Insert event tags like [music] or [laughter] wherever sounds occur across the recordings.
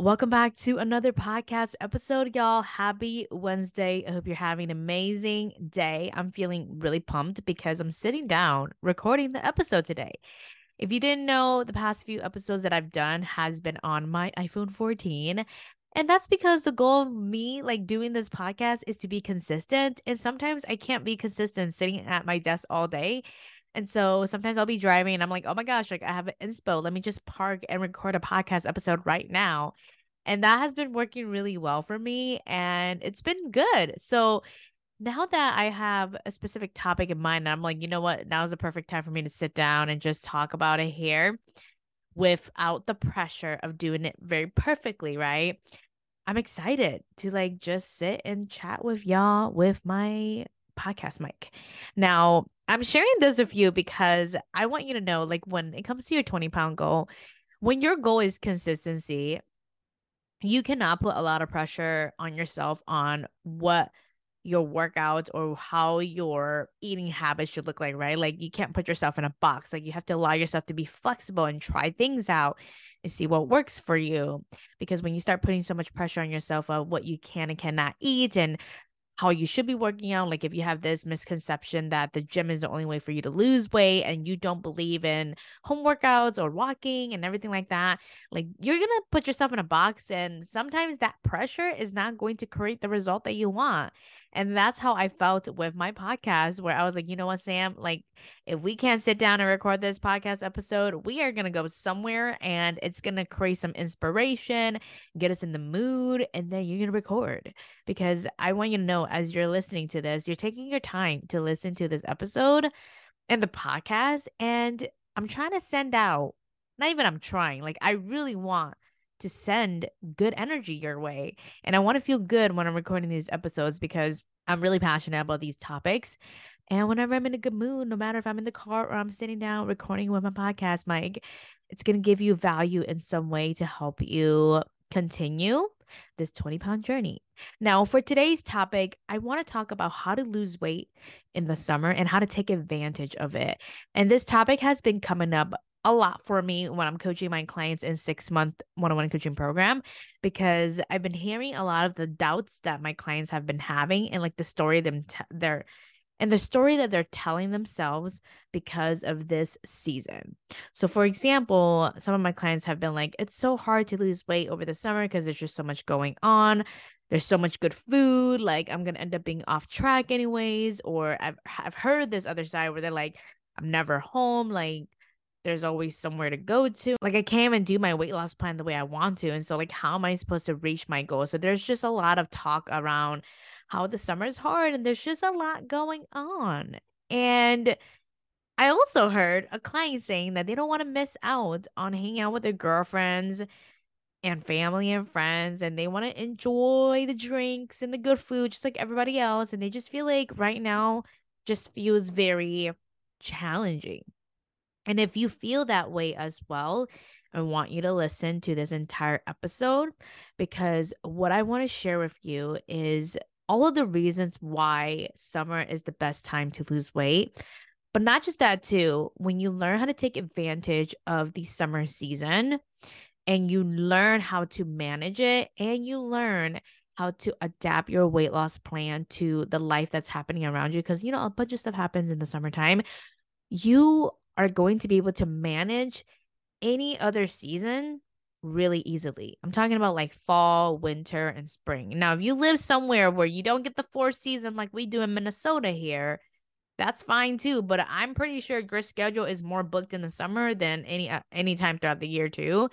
Welcome back to another podcast episode, y'all. Happy Wednesday. I hope you're having an amazing day. I'm feeling really pumped because I'm sitting down recording the episode today. If you didn't know, the past few episodes that I've done has been on my iPhone 14. And that's because the goal of me like doing this podcast is to be consistent. And sometimes I can't be consistent sitting at my desk all day. And so sometimes I'll be driving and I'm like, oh my gosh, like I have an inspo. Let me just park and record a podcast episode right now. And that has been working really well for me and it's been good. So now that I have a specific topic in mind, I'm like, you know what? Now is the perfect time for me to sit down and just talk about it here without the pressure of doing it very perfectly, right? I'm excited to like just sit and chat with y'all with my podcast mic. Now, I'm sharing this with you because I want you to know like when it comes to your 20 pound goal, when your goal is consistency, you cannot put a lot of pressure on yourself on what your workouts or how your eating habits should look like, right? Like you can't put yourself in a box. Like you have to allow yourself to be flexible and try things out and see what works for you. Because when you start putting so much pressure on yourself of what you can and cannot eat and how you should be working out. Like if you have this misconception that the gym is the only way for you to lose weight and you don't believe in home workouts or walking and everything like that, like you're going to put yourself in a box and sometimes that pressure is not going to create the result that you want. And that's how I felt with my podcast, where I was like, you know what, Sam, like if we can't sit down and record this podcast episode, we are going to go somewhere and it's going to create some inspiration, get us in the mood, and then you're going to record. Because I want you to know as you're listening to this, you're taking your time to listen to this episode and the podcast. And I'm trying to send out, not even I'm trying, like I really want to send good energy your way. And I want to feel good when I'm recording these episodes because I'm really passionate about these topics. And whenever I'm in a good mood, no matter if I'm in the car or I'm sitting down recording with my podcast mic, it's going to give you value in some way to help you continue this 20 pound journey. Now, for today's topic, I want to talk about how to lose weight in the summer and how to take advantage of it. And this topic has been coming up a lot for me when I'm coaching my clients in six month one on one coaching program because I've been hearing a lot of the doubts that my clients have been having and like the story them t- they're and the story that they're telling themselves because of this season. So, for example, some of my clients have been like, it's so hard to lose weight over the summer because there's just so much going on. There's so much good food. Like, I'm to end up being off track, anyways. Or I've, I've heard this other side where they're like, I'm never home. Like, there's always somewhere to go to. Like I can't even do my weight loss plan the way I want to. And so like how am I supposed to reach my goal? So there's just a lot of talk around how the summer is hard and there's just a lot going on. And I also heard a client saying that they don't want to miss out on hanging out with their girlfriends and family and friends and they want to enjoy the drinks and the good food just like everybody else and they just feel like right now just feels very challenging and if you feel that way as well, I want you to listen to this entire episode because what I want to share with you is all of the reasons why summer is the best time to lose weight. But not just that, too. When you learn how to take advantage of the summer season and you learn how to manage it and you learn how to adapt your weight loss plan to the life that's happening around you, because, you know, a bunch of stuff happens in the summertime, you are going to be able to manage any other season really easily. I'm talking about like fall, winter, and spring. Now, if you live somewhere where you don't get the four season like we do in Minnesota here, that's fine too. But I'm pretty sure your schedule is more booked in the summer than any uh, any time throughout the year too,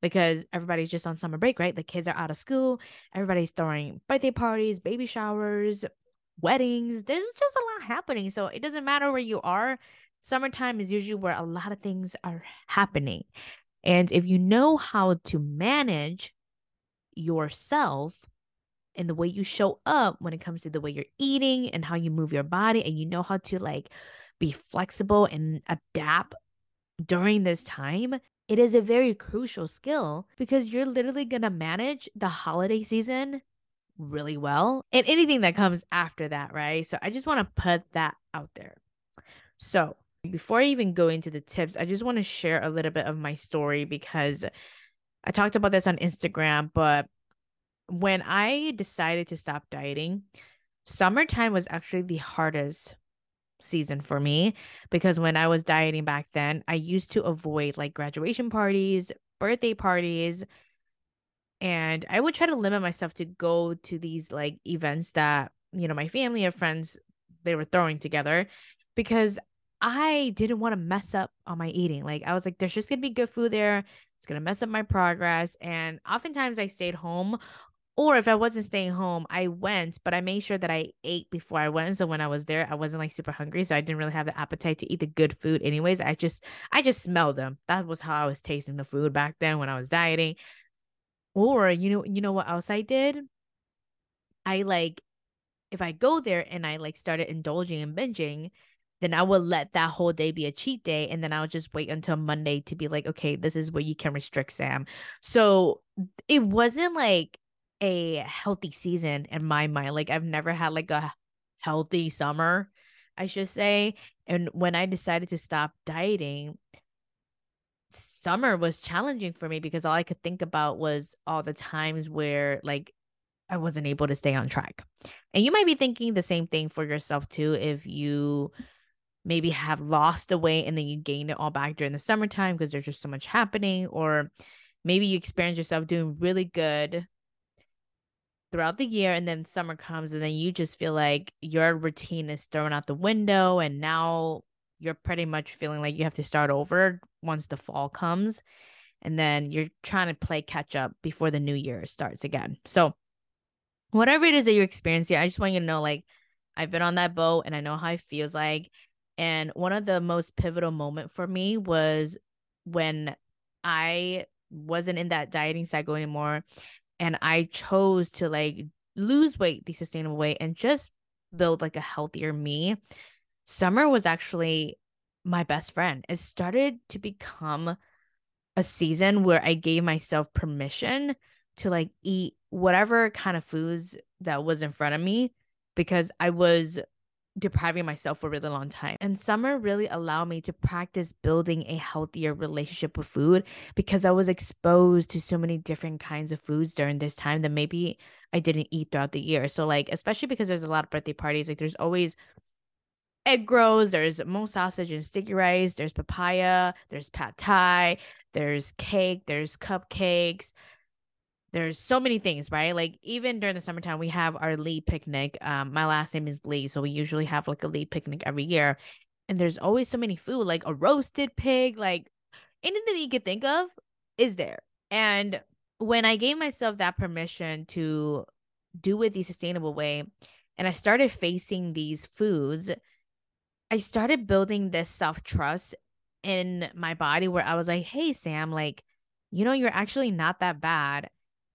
because everybody's just on summer break, right? The kids are out of school, everybody's throwing birthday parties, baby showers, weddings. There's just a lot happening, so it doesn't matter where you are summertime is usually where a lot of things are happening. And if you know how to manage yourself and the way you show up when it comes to the way you're eating and how you move your body, and you know how to like be flexible and adapt during this time, it is a very crucial skill because you're literally going to manage the holiday season really well and anything that comes after that, right? So I just want to put that out there. So, before I even go into the tips, I just want to share a little bit of my story because I talked about this on Instagram, but when I decided to stop dieting, summertime was actually the hardest season for me because when I was dieting back then, I used to avoid like graduation parties, birthday parties, and I would try to limit myself to go to these like events that, you know, my family or friends they were throwing together because I didn't want to mess up on my eating. Like I was like there's just to be good food there. It's to mess up my progress and oftentimes I stayed home or if I wasn't staying home, I went, but I made sure that I ate before I went. So when I was there, I wasn't like super hungry. So I didn't really have the appetite to eat the good food anyways. I just I just smelled them. That was how I was tasting the food back then when I was dieting. Or you know, you know what else I did? I like if I go there and I like started indulging and binging, then I would let that whole day be a cheat day. And then I would just wait until Monday to be like, okay, this is where you can restrict Sam. So it wasn't like a healthy season in my mind. Like I've never had like a healthy summer, I should say. And when I decided to stop dieting, summer was challenging for me because all I could think about was all the times where like I wasn't able to stay on track. And you might be thinking the same thing for yourself too if you maybe have lost the weight and then you gained it all back during the summertime because there's just so much happening or maybe you experience yourself doing really good throughout the year and then summer comes and then you just feel like your routine is thrown out the window and now you're pretty much feeling like you have to start over once the fall comes and then you're trying to play catch up before the new year starts again. So whatever it is that you're experiencing i just want you to know like i've been on that boat and i know how it feels like and one of the most pivotal moment for me was when i wasn't in that dieting cycle anymore and I chose to like lose weight the sustainable way and just build like a healthier me, summer was actually my best friend. It started to become a season where I gave myself permission to like eat whatever kind of foods that was in front of me because I was depriving myself for a really long time. And summer really allowed me to practice building a healthier relationship with food because I was exposed to so many different kinds of foods during this time that maybe I didn't eat throughout the year. So like especially because there's a lot of birthday parties, like there's always egg rolls, there's Hmong sausage and sticky rice, there's papaya, there's pad thai, there's cake, there's cupcakes, there's so many things, right? Like even during the summertime, we have our Lee picnic. Um, my last name is Lee, so we usually have like a Lee picnic every year. And there's always so many food, like a roasted pig, like anything you could think of is there. And when I gave myself that permission to do it the sustainable way, and I started facing these foods, I started building this self trust in my body where I was like, hey, Sam, like, you know, you're actually not that bad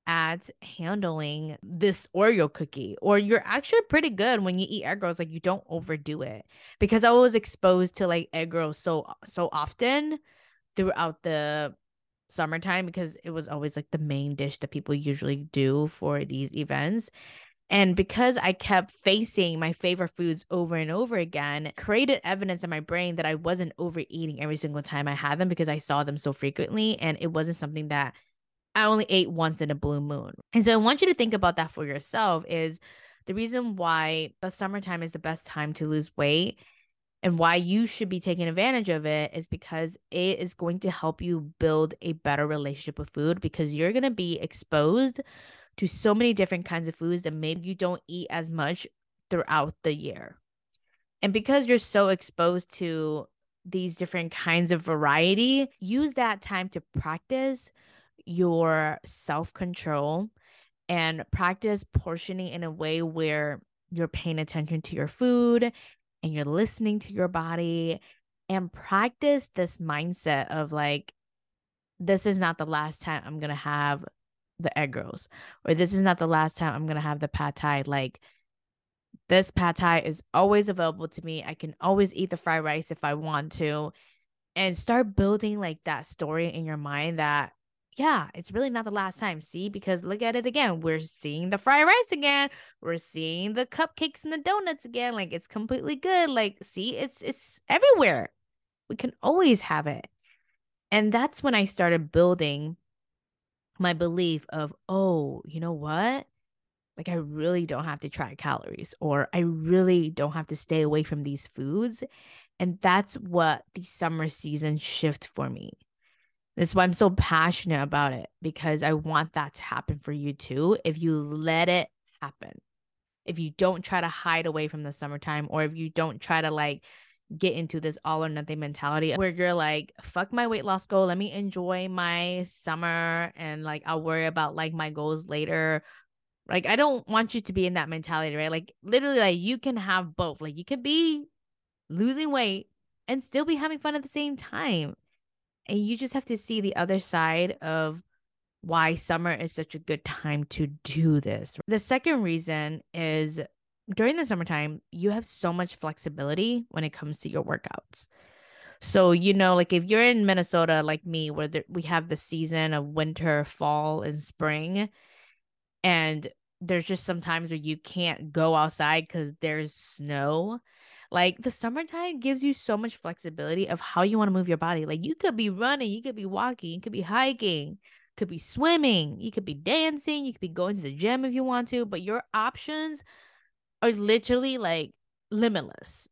at handling this Oreo cookie, or you're actually pretty good when you eat egg rolls. Like you don't overdo it because I was exposed to like egg rolls so uh, so often throughout the summertime because it was always like the main dish that people usually do for these events. And because I kept facing my favorite foods over and over again, created evidence in my brain that I wasn't overeating every single time I had them because I saw them so frequently. And it wasn't something that I only ate once in a blue moon. And so I want you to think about that for yourself is the reason why the summertime is the best time to lose weight and why you should be taking advantage of it is because it is going to help you build a better relationship with food because you're going to be exposed to so many different kinds of foods that maybe you don't eat as much throughout the year. And because you're so exposed to these different kinds of variety, use that time to practice your self control and practice portioning in a way where you're paying attention to your food and you're listening to your body and practice this mindset of like this is not the last time I'm going to have the egg rolls, or this is not the last time I'm going to have the pad thai. Like, this pad thai is always available to me. I can always eat the fried rice if I want to and start building like that story in your mind that yeah, it's really not the last time. See, because look at it again. We're seeing the fried rice again. We're seeing the cupcakes and the donuts again. Like it's completely good. Like, see, it's it's everywhere. We can always have it. And that's when I started building my belief of, oh, you know what? Like I really don't have to track calories or I really don't have to stay away from these foods. And that's what the summer season shift for me. This is why I'm so passionate about it because I want that to happen for you too. If you let it happen, if you don't try to hide away from the summertime, or if you don't try to like get into this all or nothing mentality where you're like, fuck my weight loss goal. Let me enjoy my summer and like I'll worry about like my goals later. Like, I don't want you to be in that mentality, right? Like, literally, like you can have both. Like, you could be losing weight and still be having fun at the same time. And you just have to see the other side of why summer is such a good time to do this. The second reason is during the summertime, you have so much flexibility when it comes to your workouts. So, you know, like if you're in Minnesota, like me, where we have the season of winter, fall, and spring, and there's just sometimes where you can't go outside because there's snow. Like the summertime gives you so much flexibility of how you want to move your body. Like you could be running, you could be walking, you could be hiking, could be swimming, you could be dancing, you could be going to the gym if you want to, but your options are literally like limitless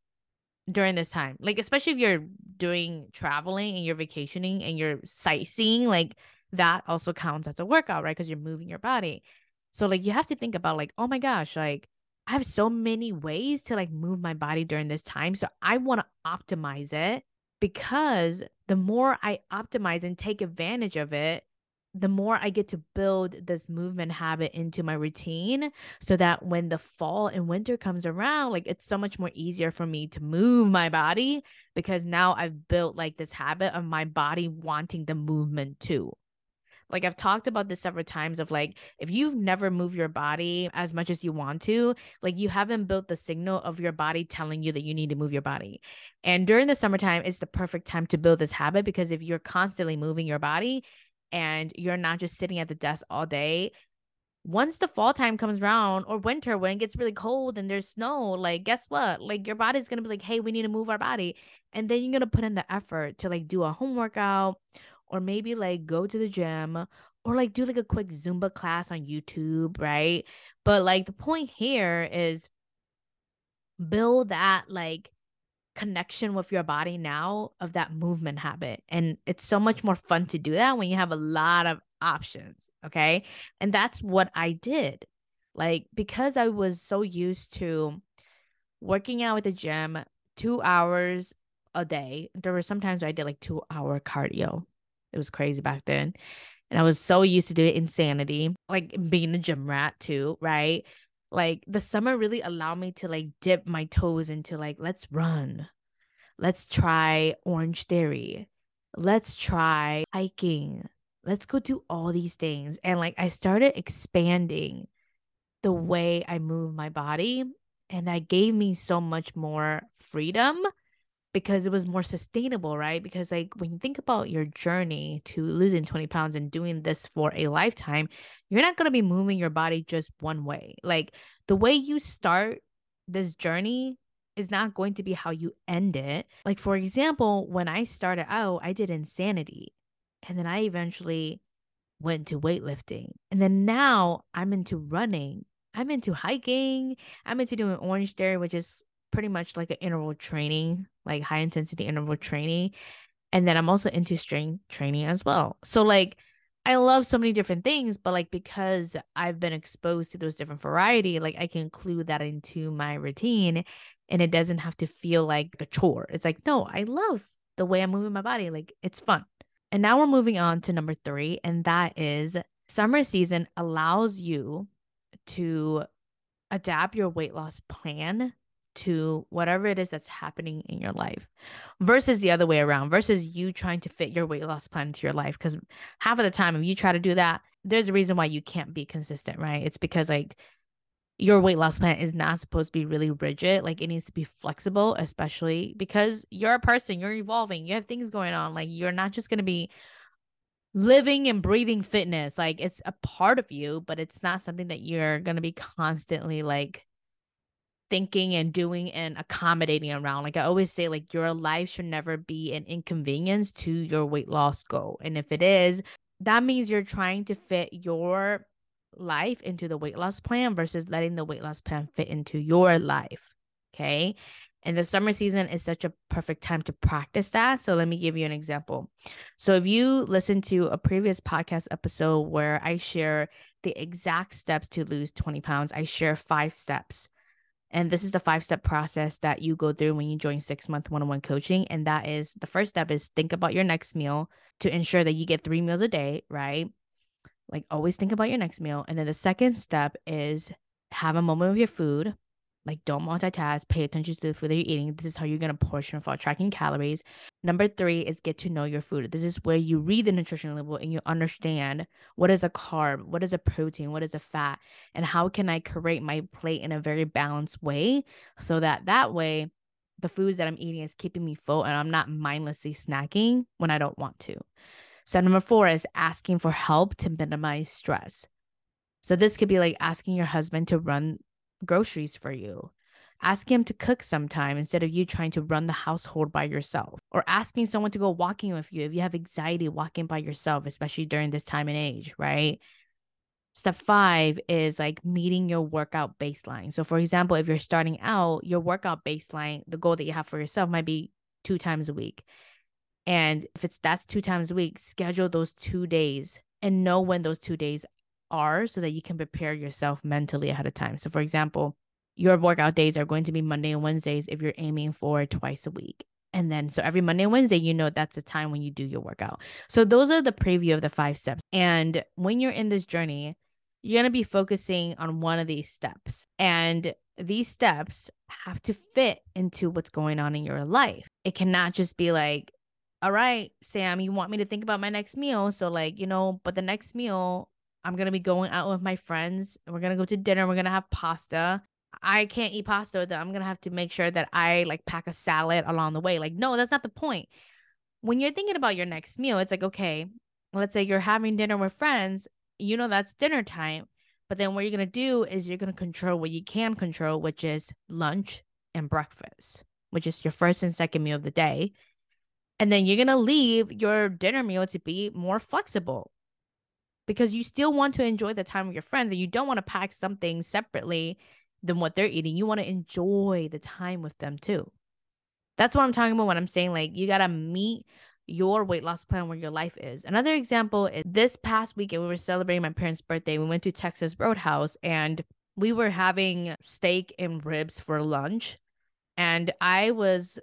during this time. Like especially if you're doing traveling and you're vacationing and you're sightseeing, like that also counts as a workout, right? Because you're moving your body. So like you have to think about like, oh my gosh, like I have so many ways to like move my body during this time. So I want to optimize it because the more I optimize and take advantage of it, the more I get to build this movement habit into my routine so that when the fall and winter comes around, like it's so much more easier for me to move my body because now I've built like this habit of my body wanting the movement too. Like I've talked about this several times of like if you've never moved your body as much as you want to, like you haven't built the signal of your body telling you that you need to move your body. And during the summertime, it's the perfect time to build this habit because if you're constantly moving your body and you're not just sitting at the desk all day, once the fall time comes around or winter when it gets really cold and there's snow, like guess what? Like your body's gonna be like, hey, we need to move our body. And then you're gonna put in the effort to like do a home workout or maybe like go to the gym or like do like a quick Zumba class on YouTube, right? But like the point here is build that like connection with your body now of that movement habit. And it's so much more fun to do that when you have a lot of options. Okay. And that's what I did. Like, because I was so used to working out at the gym two hours a day, there were sometimes I did like two hour cardio it was crazy back then. And I was so used to doing insanity, like being a gym rat too, right? Like the summer really allowed me to like dip my toes into like, let's run. Let's try Orange Theory. Let's try hiking. Let's go do all these things. And like I started expanding the way I move my body. And that gave me so much more freedom because it was more sustainable, right? Because like when you think about your journey to losing 20 pounds and doing this for a lifetime, you're not going to be moving your body just one way. Like the way you start this journey is not going to be how you end it. Like for example, when I started out, I did insanity. And then I eventually went to weightlifting. And then now I'm into running. I'm into hiking. I'm into doing Orange Theory, which is pretty much like an interval training, like high intensity interval training. And then I'm also into strength training as well. So like I love so many different things, but like because I've been exposed to those different variety, like I can include that into my routine and it doesn't have to feel like a chore. It's like, no, I love the way I'm moving my body. Like it's fun. And now we're moving on to number three, and that is summer season allows you to adapt your weight loss plan to whatever it is that's happening in your life versus the other way around versus you trying to fit your weight loss plan into your life because half of the time if you try to do that there's a reason why you can't be consistent right? It's because like your weight loss plan is not supposed to be really rigid like it needs to be flexible especially because you're a person you're evolving you have things going on like you're not just going to be living and breathing fitness like it's a part of you but it's not something that you're going to be constantly like thinking and doing and accommodating around. Like I always say, like your life should never be an inconvenience to your weight loss goal. And if it is, that means you're trying to fit your life into the weight loss plan versus letting the weight loss plan fit into your life. Okay. And the summer season is such a perfect time to practice that. So let me give you an example. So if you listen to a previous podcast episode where I share the exact steps to lose 20 pounds, I share five steps and this is the five step process that you go through when you join six month one on one coaching. And that is the first step is think about your next meal to ensure that you get three meals a day, right? Like always think about your next meal. And then the second step is have a moment with your food like, don't multitask, pay attention to the food that you're eating. This is how you're going to portion for tracking calories. Number three is get to know your food. This is where you read the nutrition label and you understand what is a carb, what is a protein, what is a fat, and how can I create my plate in a very balanced way so that that way the foods that I'm eating is keeping me full and I'm not mindlessly snacking when I don't want to. So, number four is asking for help to minimize stress. So, this could be like asking your husband to run groceries for you. Ask him to cook sometime instead of you trying to run the household by yourself. Or asking someone to go walking with you if you have anxiety walking by yourself, especially during this time and age, right? Step five is like meeting your workout baseline. So, for example, if you're starting out, your workout baseline, the goal that you have for yourself might be two times a week. And if it's that's two times a week, schedule those two days and know when those two days are so that you can prepare yourself mentally ahead of time. So, for example, your workout days are going to be Monday and Wednesdays if you're aiming for twice a week. And then, so every Monday and Wednesday, you know that's the time when you do your workout. So, those are the preview of the five steps. And when you're in this journey, you're going to be focusing on one of these steps. And these steps have to fit into what's going on in your life. It cannot just be like, all right, Sam, you want me to think about my next meal. So, like, you know, but the next meal, I'm gonna be going out with my friends. and We're gonna go to dinner. We're gonna have pasta. I can't eat pasta. That I'm gonna have to make sure that I like pack a salad along the way. Like, no, that's not the point. When you're thinking about your next meal, it's like, okay, let's say you're having dinner with friends. You know that's dinner time. But then what you're gonna do is you're gonna control what you can control, which is lunch and breakfast, which is your first and second meal of the day. And then you're gonna leave your dinner meal to be more flexible because you still want to enjoy the time with your friends and you don't want to pack something separately than what they're eating. You want to enjoy the time with them too. That's what I'm talking about when I'm saying like you got to meet your weight loss plan where your life is. Another example is this past weekend we were celebrating my parents' birthday. We went to Texas Roadhouse and we were having steak and ribs for lunch. And I was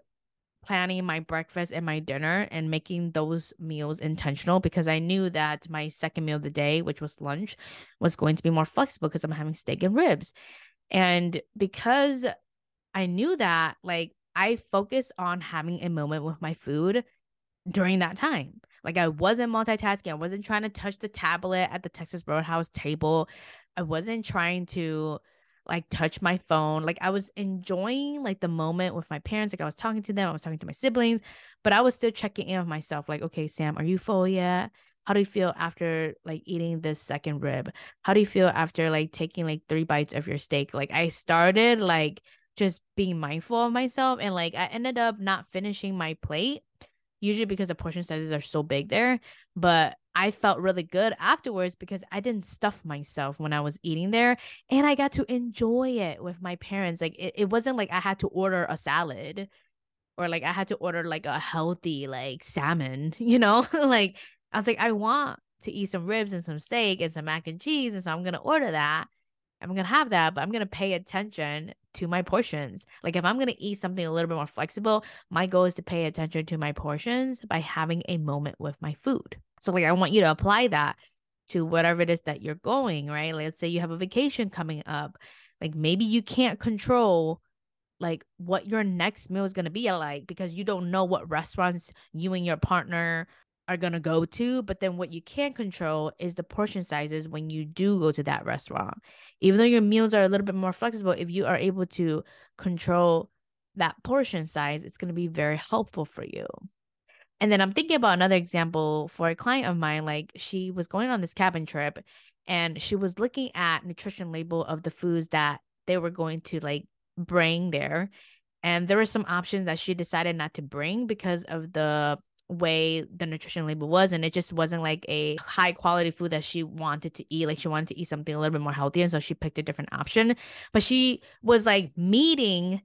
planning my breakfast and my dinner and making those meals intentional because I knew that my second meal of the day, which was lunch, was going to be more flexible because I'm having steak and ribs. And because I knew that, like, I focused on having a moment with my food during that time. Like, I wasn't multitasking, I wasn't trying to touch the tablet at the Texas Roadhouse table, I wasn't trying to like touch my phone. Like I was enjoying like the moment with my parents. Like I was talking to them, I was talking to my siblings, but I was still checking in with myself. Like, okay, Sam, are you full yet? How do you feel after like eating this second rib? How do you feel after like taking like three bites of your steak? Like I started like just being mindful of myself and like I ended up not finishing my plate usually because the portion sizes are so big there. But I felt really good afterwards because I didn't stuff myself when I was eating there and I got to enjoy it with my parents. Like it, it wasn't like I had to order a salad or like I had to order like a healthy like salmon, [laughs] you know? [laughs] like I was like, I want to eat some ribs and some steak and some mac and cheese. And so I'm gonna order that. I'm gonna have that, but I'm gonna pay attention to my portions. Like if I'm gonna eat something a little bit more flexible, my goal is to pay attention to my portions by having a moment with my food. So like I want you to apply that to whatever it is that you're going, right? Let's say you have a vacation coming up. Like maybe you can't control like what your next meal is going to be like because you don't know what restaurants you and your partner are going to go to but then what you can control is the portion sizes when you do go to that restaurant. Even though your meals are a little bit more flexible if you are able to control that portion size it's going to be very helpful for you. And then i'm thinking about another example for a client of mine like she was going on this cabin trip and she was looking at nutrition label of the foods that they were going to like bring there. And there were some options that she decided not to bring because of the way the nutrition label was and it just wasn't like a high quality food that she wanted to eat like she wanted to eat something a little bit more healthy and so she picked a different option. But she was like meeting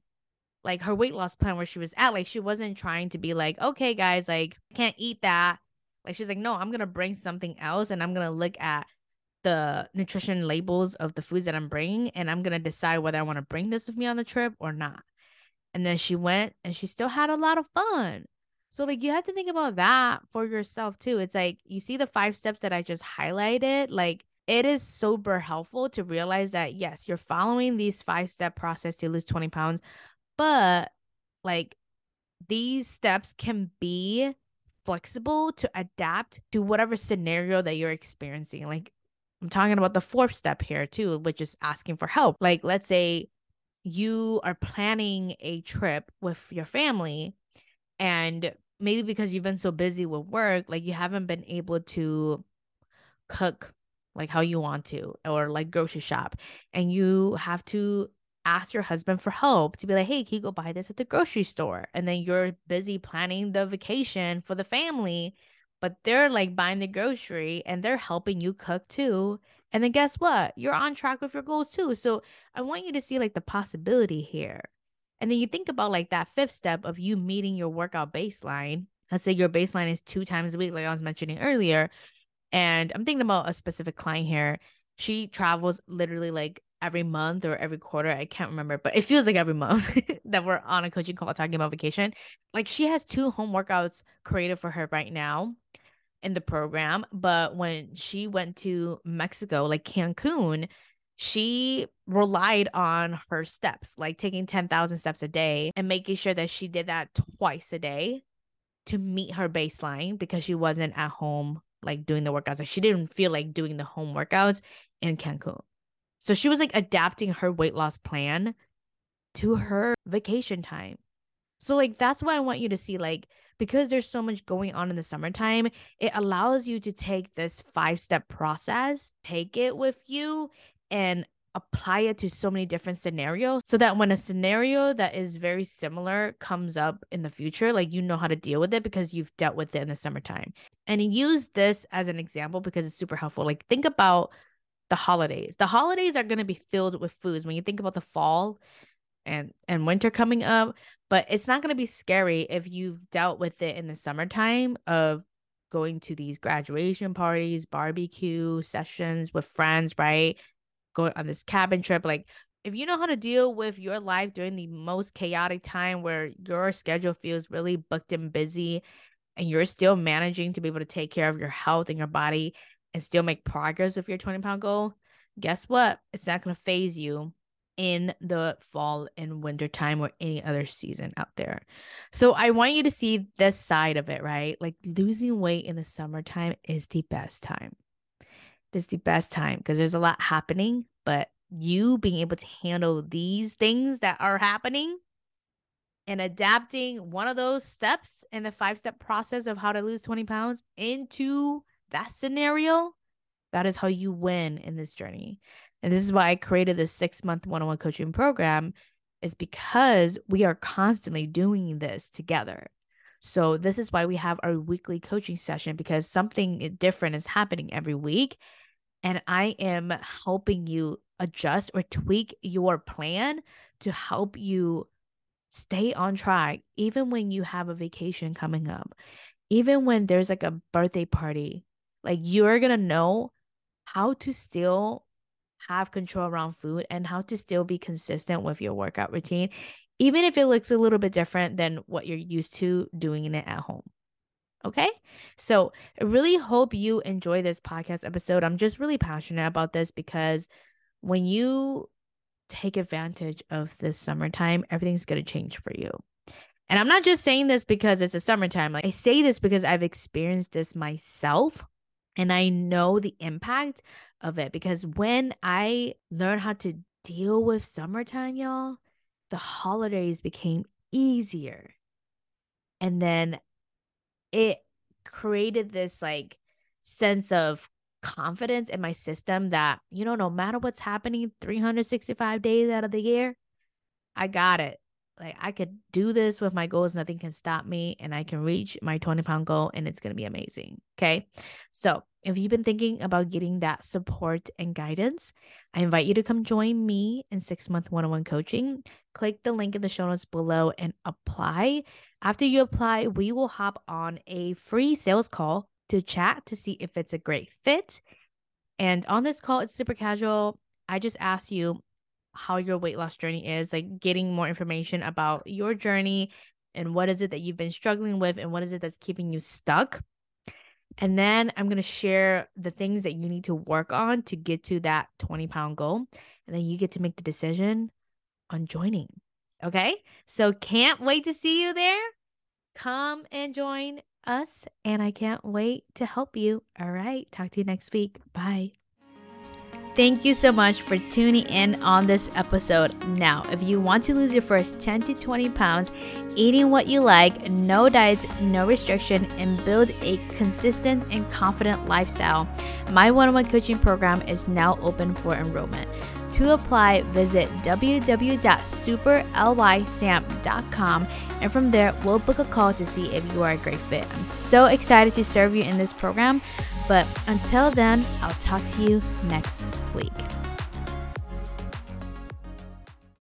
like her weight loss plan where she was at like she wasn't trying to be like okay guys like can't eat that. Like she's like no i'm gonna bring something else and i'm gonna look at the nutrition labels of the foods that i'm bringing and i'm gonna decide whether i want to bring this with me on the trip or not. And then she went and she still had a lot of fun so like you have to think about that for yourself too it's like you see the five steps that i just highlighted like it is super helpful to realize that yes you're following these five step process to lose 20 pounds but like these steps can be flexible to adapt to whatever scenario that you're experiencing. Like I'm talking about the fourth step here too, which is asking for help. Like let's say you are planning a trip with your family and maybe because you've been so busy with work, like you haven't been able to cook like how you want to or like grocery shop and you have to ask your husband for help to be like, hey, can you go buy this at the grocery store? And then you're busy planning the vacation for the family, but they're like buying the grocery and they're helping you cook too. And then guess what? You're on track with your goals too. So I want you to see like the possibility here. And then you think about like that fifth step of you meeting your workout baseline. Let's say your baseline is two times a week, like I was mentioning earlier. And I'm thinking about a specific client here. She travels literally like every month or every quarter. I can't remember, but it feels like every month [laughs] that we're on a coaching call talking about vacation. Like she has two home workouts created for her right now in the program. But when she went to Mexico, like Cancun, she relied on her steps, like taking 10,000 steps a day and making sure that she did that twice a day to meet her baseline because she wasn't at home like doing the workouts. Like she didn't feel like doing the home workouts in Cancun. So she was like adapting her weight loss plan to her vacation time. So like that's why I want you to see like because there's so much going on in the summertime, it allows you to take this five-step process, take it with you and apply it to so many different scenarios so that when a scenario that is very similar comes up in the future, like you know how to deal with it because you've dealt with it in the summertime. And use this as an example because it's super helpful. Like think about the holidays. The holidays are going to be filled with foods when you think about the fall and and winter coming up, but it's not going to be scary if you've dealt with it in the summertime of going to these graduation parties, barbecue sessions with friends, right? Going on this cabin trip like if you know how to deal with your life during the most chaotic time where your schedule feels really booked and busy and you're still managing to be able to take care of your health and your body and still make progress with your 20 pound goal, guess what? It's not going to faze you in the fall and winter time or any other season out there. So I want you to see this side of it, right? Like losing weight in the summertime is the best time. It's the best time because there's a lot happening, but you being able to handle these things that are happening and adapting one of those steps in the five step process of how to lose 20 pounds into that scenario, that is how you win in this journey. And this is why I created this six month one on one coaching program, is because we are constantly doing this together. So, this is why we have our weekly coaching session because something different is happening every week. And I am helping you adjust or tweak your plan to help you stay on track, even when you have a vacation coming up, even when there's like a birthday party like you're going to know how to still have control around food and how to still be consistent with your workout routine, even if it looks a little bit different than what you're used to doing it at home. Okay. So I really hope you enjoy this podcast episode. I'm just really passionate about this because when you take advantage of this summertime. Everything's going to change for you. And I'm not just saying this because it's a summertime. Like I say this because I've experienced this myself and I know the impact of it because when I learned how to deal with summertime, y'all, the holidays became easier. And then it created this like sense of confidence in my system that, you know, no matter what's happening 365 days out of the year, I got it. Like I could do this with my goals, nothing can stop me, and I can reach my 20 pound goal, and it's gonna be amazing. Okay. So if you've been thinking about getting that support and guidance, I invite you to come join me in six month one on one coaching. Click the link in the show notes below and apply. After you apply, we will hop on a free sales call to chat to see if it's a great fit. And on this call, it's super casual. I just ask you how your weight loss journey is, like getting more information about your journey and what is it that you've been struggling with and what is it that's keeping you stuck. And then I'm going to share the things that you need to work on to get to that 20 pound goal. And then you get to make the decision on joining. Okay. So can't wait to see you there. Come and join us. And I can't wait to help you. All right. Talk to you next week. Bye. Thank you so much for tuning in on this episode. Now, if you want to lose your first 10 to 20 pounds, eating what you like, no diets, no restriction, and build a consistent and confident lifestyle, my one on one coaching program is now open for enrollment. To apply, visit www.superlysam.com and from there, we'll book a call to see if you are a great fit. I'm so excited to serve you in this program. But until then, I'll talk to you next week.